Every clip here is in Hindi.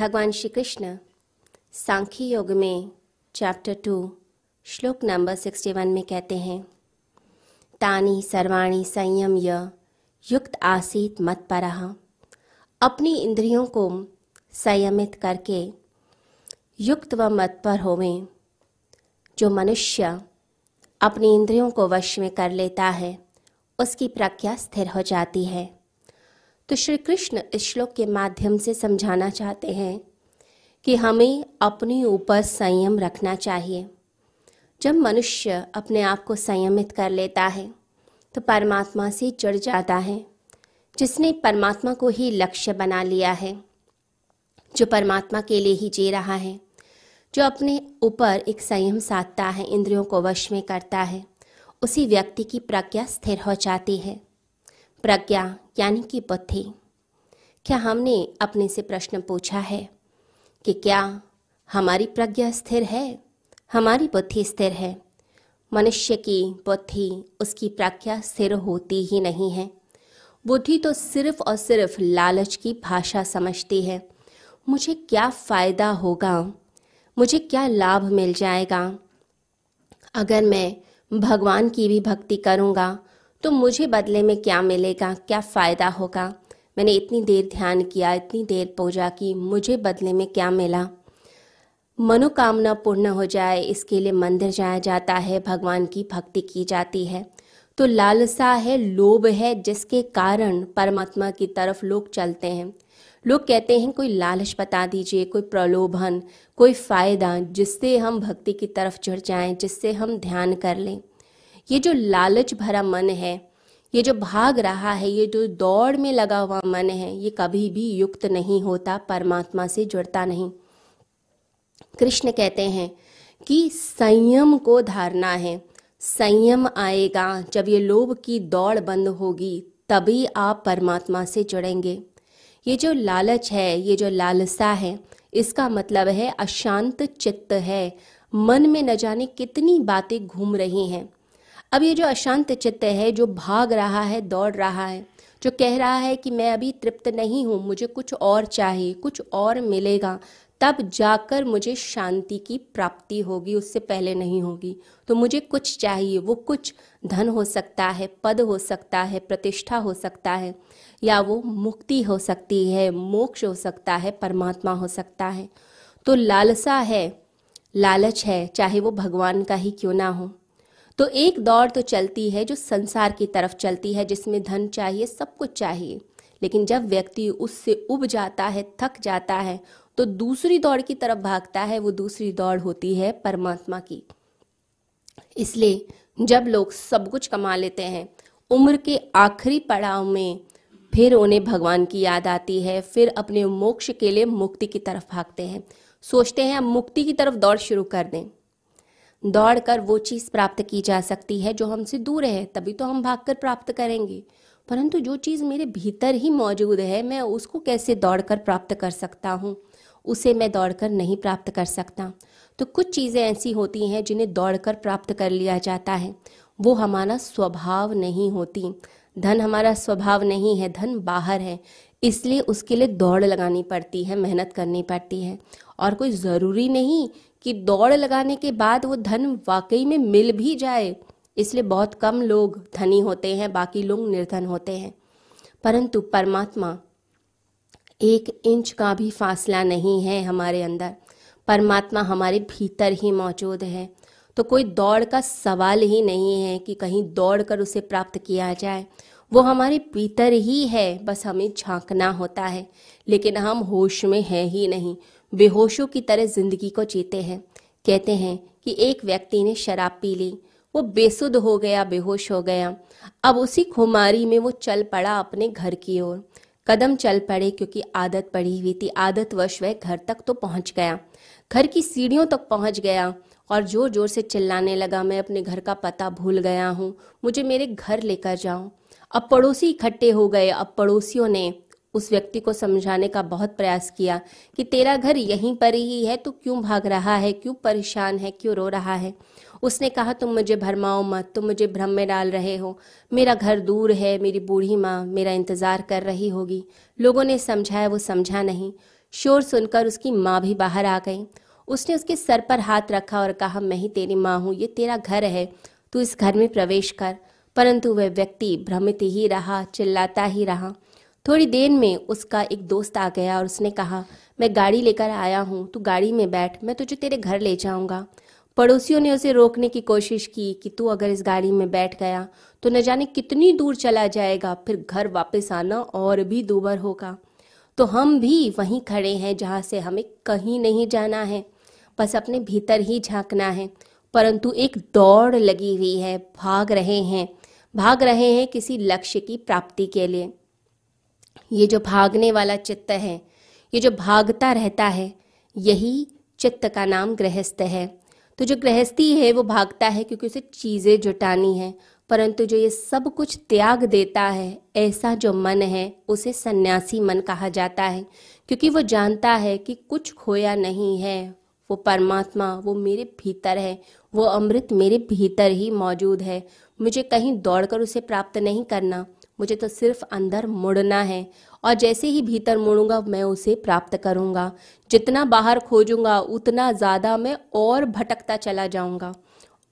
भगवान श्री कृष्ण सांख्य योग में चैप्टर टू श्लोक नंबर सिक्सटी वन में कहते हैं, तानी सर्वाणी संयम य युक्त आसीत मत पर अपनी इंद्रियों को संयमित करके युक्त व मत पर होवें। जो मनुष्य अपनी इंद्रियों को वश में कर लेता है, उसकी प्रज्ञा स्थिर हो जाती है। तो श्री कृष्ण इस श्लोक के माध्यम से समझाना चाहते हैं कि हमें अपने ऊपर संयम रखना चाहिए। जब मनुष्य अपने आप को संयमित कर लेता है तो परमात्मा से जुड़ जाता है। जिसने परमात्मा को ही लक्ष्य बना लिया है, जो परमात्मा के लिए ही जी रहा है, जो अपने ऊपर एक संयम साधता है, इंद्रियों को वश में करता है, उसी व्यक्ति की प्रज्ञा स्थिर हो जाती है। प्रज्ञा यानी कि बुद्धि। क्या हमने अपने से प्रश्न पूछा है कि क्या हमारी प्रज्ञा स्थिर है? हमारी बुद्धि स्थिर है। मनुष्य की बुद्धि उसकी प्रज्ञा स्थिर होती ही नहीं है। बुद्धि तो सिर्फ़ और सिर्फ़ लालच की भाषा समझती है। मुझे क्या फ़ायदा होगा? मुझे क्या लाभ मिल जाएगा? अगर मैं भगवान की भी भक्ति करूँगा तो मुझे बदले में क्या मिलेगा? क्या फ़ायदा होगा? मैंने इतनी देर ध्यान किया, इतनी देर पूजा की, मुझे बदले में क्या मिला? मनोकामना पूर्ण हो जाए, इसके लिए मंदिर जाया जाता है, भगवान की भक्ति की जाती है। तो लालसा है, लोभ है, जिसके कारण परमात्मा की तरफ़ लोग चलते हैं। लोग कहते हैं, कोई लालच बता दीजिए, कोई प्रलोभन, कोई फ़ायदा, जिससे हम भक्ति की तरफ़ जुड़ जाएँ, जिससे हम ध्यान कर लें। ये जो लालच भरा मन है, ये जो भाग रहा है, ये जो दौड़ में लगा हुआ मन है, ये कभी भी युक्त नहीं होता, परमात्मा से जुड़ता नहीं। कृष्ण कहते हैं कि संयम को धारना है। संयम आएगा, जब ये लोभ की दौड़ बंद होगी, तभी आप परमात्मा से जुड़ेंगे। ये जो लालच है, ये जो लालसा है, इसका मतलब है अशांत चित्त है। मन में न जाने कितनी बातें घूम रही हैं। अब ये जो अशांत चित्त है, जो भाग रहा है, दौड़ रहा है, जो कह रहा है कि मैं अभी तृप्त नहीं हूँ, मुझे कुछ और चाहिए, कुछ और मिलेगा, तब जाकर मुझे शांति की प्राप्ति होगी, उससे पहले नहीं होगी। तो मुझे कुछ चाहिए, वो कुछ धन हो सकता है, पद हो सकता है, प्रतिष्ठा हो सकता है, या वो मुक्ति हो सकती है, मोक्ष हो सकता है, परमात्मा हो सकता है। तो लालसा है, लालच है, चाहे वो भगवान का ही क्यों ना हो। तो एक दौड़ तो चलती है जो संसार की तरफ़ चलती है, जिसमें धन चाहिए, सब कुछ चाहिए। लेकिन जब व्यक्ति उससे उब जाता है, थक जाता है तो दूसरी दौड़ की तरफ़ भागता है, वो दूसरी दौड़ होती है परमात्मा की। इसलिए जब लोग सब कुछ कमा लेते हैं, उम्र के आखिरी पड़ाव में फिर उन्हें भगवान की याद आती है, फिर अपने मोक्ष के लिए मुक्ति की तरफ़ भागते हैं। सोचते हैं हम मुक्ति की तरफ़ दौड़ शुरू कर दें। दौड़कर वो चीज़ प्राप्त की जा सकती है जो हमसे दूर है, तभी तो हम भागकर प्राप्त करेंगे। परंतु जो चीज़ मेरे भीतर ही मौजूद है, मैं उसको कैसे दौड़कर प्राप्त कर सकता हूँ? उसे मैं दौड़कर नहीं प्राप्त कर सकता। तो कुछ चीज़ें ऐसी होती हैं जिन्हें दौड़कर प्राप्त कर लिया जाता है। वो हमारा स्वभाव नहीं होती। धन हमारा स्वभाव नहीं है, धन बाहर है। इसलिए उसके लिए दौड़ लगानी पड़ती है, मेहनत करनी पड़ती है। और कोई ज़रूरी नहीं कि दौड़ लगाने के बाद वो धन वाकई में मिल भी जाए। इसलिए बहुत कम लोग धनी होते हैं, बाकी लोग निर्धन होते हैं। परंतु परमात्मा एक इंच का भी फासला नहीं है हमारे अंदर। परमात्मा हमारे भीतर ही मौजूद है। तो कोई दौड़ का सवाल ही नहीं है कि कहीं दौड़ कर उसे प्राप्त किया जाए। वो हमारे भीतर ही है, बस हमें झांकना होता है। लेकिन हम होश में हैं ही नहीं। बेहोशों की तरह ज़िंदगी को जीते हैं। कहते हैं कि एक व्यक्ति ने शराब पी ली, वो बेसुध हो गया, बेहोश हो गया। अब उसी खुमारी में वो चल पड़ा अपने घर की ओर। कदम चल पड़े क्योंकि आदत पड़ी हुई थी। आदत वश वह घर तक तो पहुँच गया। घर की सीढ़ियों तक पहुँच गया और ज़ोर ज़ोर से चिल्लाने लगा, मैं अपने घर का पता भूल गया हूँ। मुझे मेरे घर लेकर जाओ। अब पड़ोसी इकट्ठे हो गए। अब पड़ोसियों ने उस व्यक्ति को समझाने का बहुत प्रयास किया कि तेरा घर यहीं पर ही है तो क्यों भाग रहा है, क्यों परेशान है, क्यों रो रहा है? उसने कहा, तुम मुझे भरमाओ मत, तुम मुझे भ्रम में डाल रहे हो। मेरा घर दूर है, मेरी बूढ़ी माँ मेरा इंतज़ार कर रही होगी। लोगों ने समझाया, वो समझा नहीं। शोर सुनकर उसकी माँ भी बाहर आ गई। उसने उसके सर पर हाथ रखा और कहा, मैं ही तेरी माँ हूँ, ये तेरा घर है, तू इस घर में प्रवेश कर। परंतु वह व्यक्ति भ्रमित ही रहा, चिल्लाता ही रहा। थोड़ी देर में उसका एक दोस्त आ गया और उसने कहा, मैं गाड़ी लेकर आया हूँ, तू गाड़ी में बैठ, मैं तुझे तेरे घर ले जाऊँगा। पड़ोसियों ने उसे रोकने की कोशिश की कि तू अगर इस गाड़ी में बैठ गया तो न जाने कितनी दूर चला जाएगा, फिर घर वापस आना और भी दूबर होगा। तो हम भी वहीं खड़े हैं जहाँ से हमें कहीं नहीं जाना है, बस अपने भीतर ही झांकना है। परंतु एक दौड़ लगी हुई है, भाग रहे हैं, भाग रहे हैं किसी लक्ष्य की प्राप्ति के लिए। ये जो भागने वाला चित्त है, ये जो भागता रहता है, यही चित्त का नाम गृहस्थ है। तो जो गृहस्थी है, वो भागता है क्योंकि उसे चीज़ें जुटानी है, परंतु जो ये सब कुछ त्याग देता है, ऐसा जो मन है, उसे सन्यासी मन कहा जाता है, क्योंकि वो जानता है कि कुछ खोया नहीं है, वो परमात्मा, वो मेरे भीतर है, वो अमृत मेरे भीतर ही मौजूद है, मुझे कहीं दौड़कर उसे प्राप्त नहीं करना। मुझे तो सिर्फ़ अंदर मुड़ना है। और जैसे ही भीतर मुड़ूँगा, मैं उसे प्राप्त करूँगा। जितना बाहर खोजूँगा, उतना ज़्यादा मैं और भटकता चला जाऊँगा।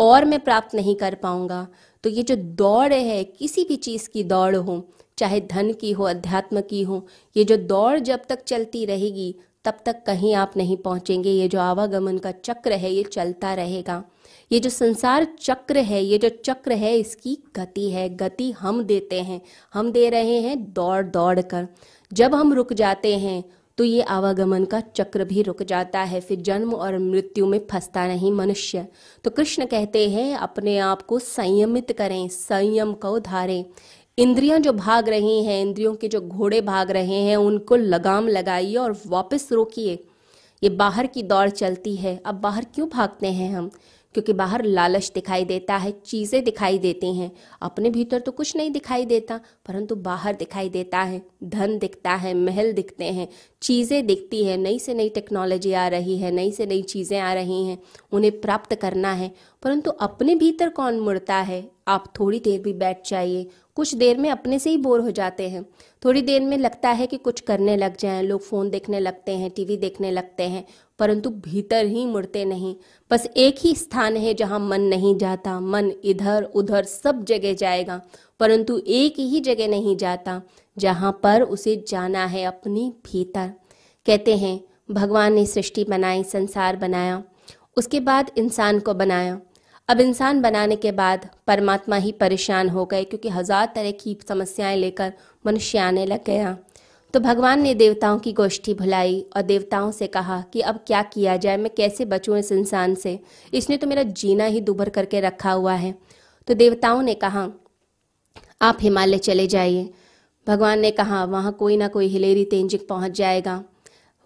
और मैं प्राप्त नहीं कर पाऊँगा। तो ये जो दौड़ है, किसी भी चीज़ की दौड़ हो, चाहे धन की हो, अध्यात्म की हो, ये जो दौड़ जब तक चलती रहेगी तब तक कहीं आप नहीं पहुँचेंगे। ये जो आवागमन का चक्र है, ये चलता रहेगा। ये जो संसार चक्र है, ये जो चक्र है, इसकी गति है। गति हम देते हैं। हम दे रहे हैं दौड़ दौड़ कर। जब हम रुक जाते हैं तो ये आवागमन का चक्र भी रुक जाता है। फिर जन्म और मृत्यु में फंसता नहीं मनुष्य। तो कृष्ण कहते हैं, अपने आप को संयमित करें, संयम को धारें इंद्रियाँ जो भाग रही हैं, इंद्रियों के जो घोड़े भाग रहे हैं, उनको लगाम लगाइए और वापस रोकिए। ये बाहर की दौड़ चलती है। अब बाहर क्यों भागते हैं हम? क्योंकि बाहर लालच दिखाई देता है, चीज़ें दिखाई देती हैं। अपने भीतर तो कुछ नहीं दिखाई देता, परंतु बाहर दिखाई देता है। धन दिखता है, महल दिखते हैं। चीज़ें दिखती है। नई से नई टेक्नोलॉजी आ रही है, नई से नई चीज़ें आ रही हैं। उन्हें प्राप्त करना है। परंतु अपने भीतर कौन मुड़ता है? आप थोड़ी देर भी बैठ जाइए। कुछ देर में अपने से ही बोर हो जाते हैं। थोड़ी देर में लगता है कि कुछ करने लग जाएँ, लोग फ़ोन देखने लगते हैं, टीवी देखने लगते हैं, परंतु भीतर ही मुड़ते नहीं। बस एक ही स्थान है जहाँ मन नहीं जाता। मन इधर उधर सब जगह जाएगा, परंतु एक ही जगह नहीं जाता, जहाँ पर उसे जाना है अपनी भीतर। कहते हैं, भगवान ने सृष्टि बनाई, संसार बनाया, उसके बाद इंसान को बनाया। अब इंसान बनाने के बाद परमात्मा ही परेशान हो गए, क्योंकि हज़ार तरह की समस्याएँ लेकर मनुष्य आने लग गया। तो भगवान ने देवताओं की गोष्ठी भुलाई और देवताओं से कहा कि अब क्या किया जाए, मैं कैसे बचूं इस इंसान से? इसने तो मेरा जीना ही दुभर करके रखा हुआ है। तो देवताओं ने कहा, आप हिमालय चले जाइए। भगवान ने कहा, वहाँ कोई ना कोई हिलेरी तेंजिक पहुँच जाएगा।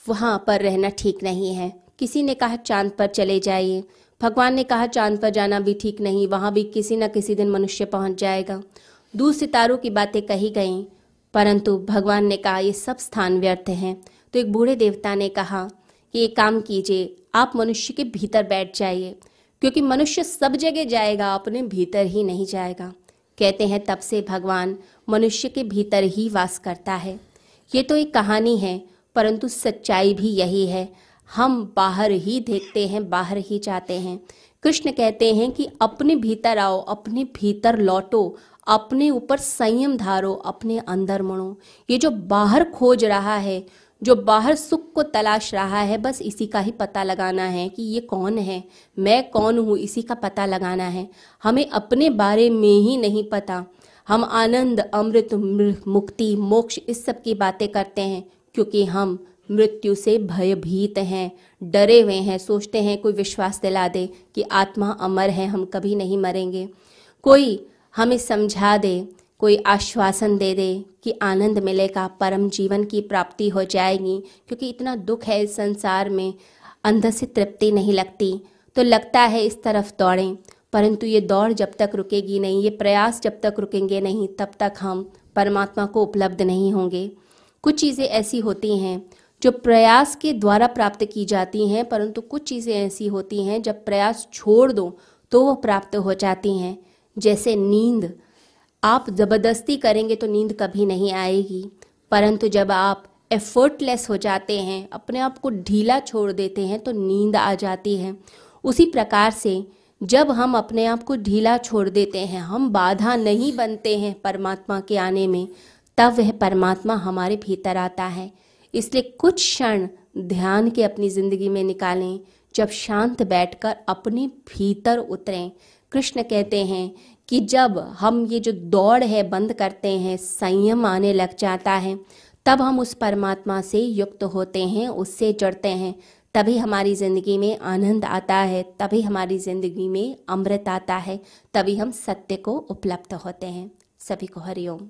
वहाँ पर रहना ठीक नहीं है। किसी ने कहा, चाँद पर चले जाइए। भगवान ने कहा, चाँद पर जाना भी ठीक नहीं, वहाँ भी किसी न किसी दिन मनुष्य पहुँच जाएगा। दूर सितारों की बातें कही गईं, परंतु भगवान ने कहा, ये सब स्थान व्यर्थ हैं। तो एक बूढ़े देवता ने कहा, कि ये काम कीजिए, आप मनुष्य के भीतर बैठ जाइए, क्योंकि मनुष्य सब जगह जाएगा, अपने भीतर ही नहीं जाएगा। कहते हैं, तब से भगवान मनुष्य के भीतर ही वास करता है। ये तो एक कहानी है, परंतु सच्चाई भी यही है। हम बाहर ही देखते हैं, बाहर ही जाते हैं। कृष्ण कहते हैं कि अपने भीतर आओ, अपने भीतर लौटो, अपने ऊपर संयम धारो, अपने अंदर मणो ये जो बाहर खोज रहा है, जो बाहर सुख को तलाश रहा है, बस इसी का ही पता लगाना है कि ये कौन है, मैं कौन हूँ, इसी का पता लगाना है। हमें अपने बारे में ही नहीं पता। हम आनंद, अमृत मुक्ति, मोक्ष, इस सब की बातें करते हैं, क्योंकि हम मृत्यु से भयभीत हैं, डरे हुए हैं, सोचते हैं, कोई विश्वास दिला दे कि आत्मा अमर है, हम कभी नहीं मरेंगे। कोई हमें समझा दे, कोई आश्वासन दे दे कि आनंद मिलेगा, परम जीवन की प्राप्ति हो जाएगी, क्योंकि इतना दुख है इस संसार में, अंदर से तृप्ति नहीं लगती। तो लगता है इस तरफ़ दौड़ें, परंतु ये दौड़ जब तक रुकेगी नहीं, ये प्रयास जब तक रुकेंगे नहीं, तब तक हम परमात्मा को उपलब्ध नहीं होंगे। कुछ चीज़ें ऐसी होती हैं जो प्रयास के द्वारा प्राप्त की जाती हैं, परंतु कुछ चीज़ें ऐसी होती हैं, जब प्रयास छोड़ दो तो वह प्राप्त हो जाती हैं। जैसे नींद। आप ज़बरदस्ती करेंगे तो नींद कभी नहीं आएगी। परंतु जब आप एफर्टलेस हो जाते हैं, अपने आप को ढीला छोड़ देते हैं तो नींद आ जाती है। उसी प्रकार से जब हम अपने आप को ढीला छोड़ देते हैं, हम बाधा नहीं बनते हैं परमात्मा के आने में, तब वह परमात्मा हमारे भीतर आता है। इसलिए कुछ क्षण ध्यान के अपनी ज़िंदगी में निकालें, जब शांत बैठकर अपने भीतर उतरें। कृष्ण कहते हैं कि जब हम ये जो दौड़ है बंद करते हैं, संयम आने लग जाता है, तब हम उस परमात्मा से युक्त होते हैं, उससे जुड़ते हैं। तभी हमारी ज़िंदगी में आनंद आता है, तभी हमारी ज़िंदगी में अमृत आता है, तभी हम सत्य को उपलब्ध होते हैं। सभी को हरिओम।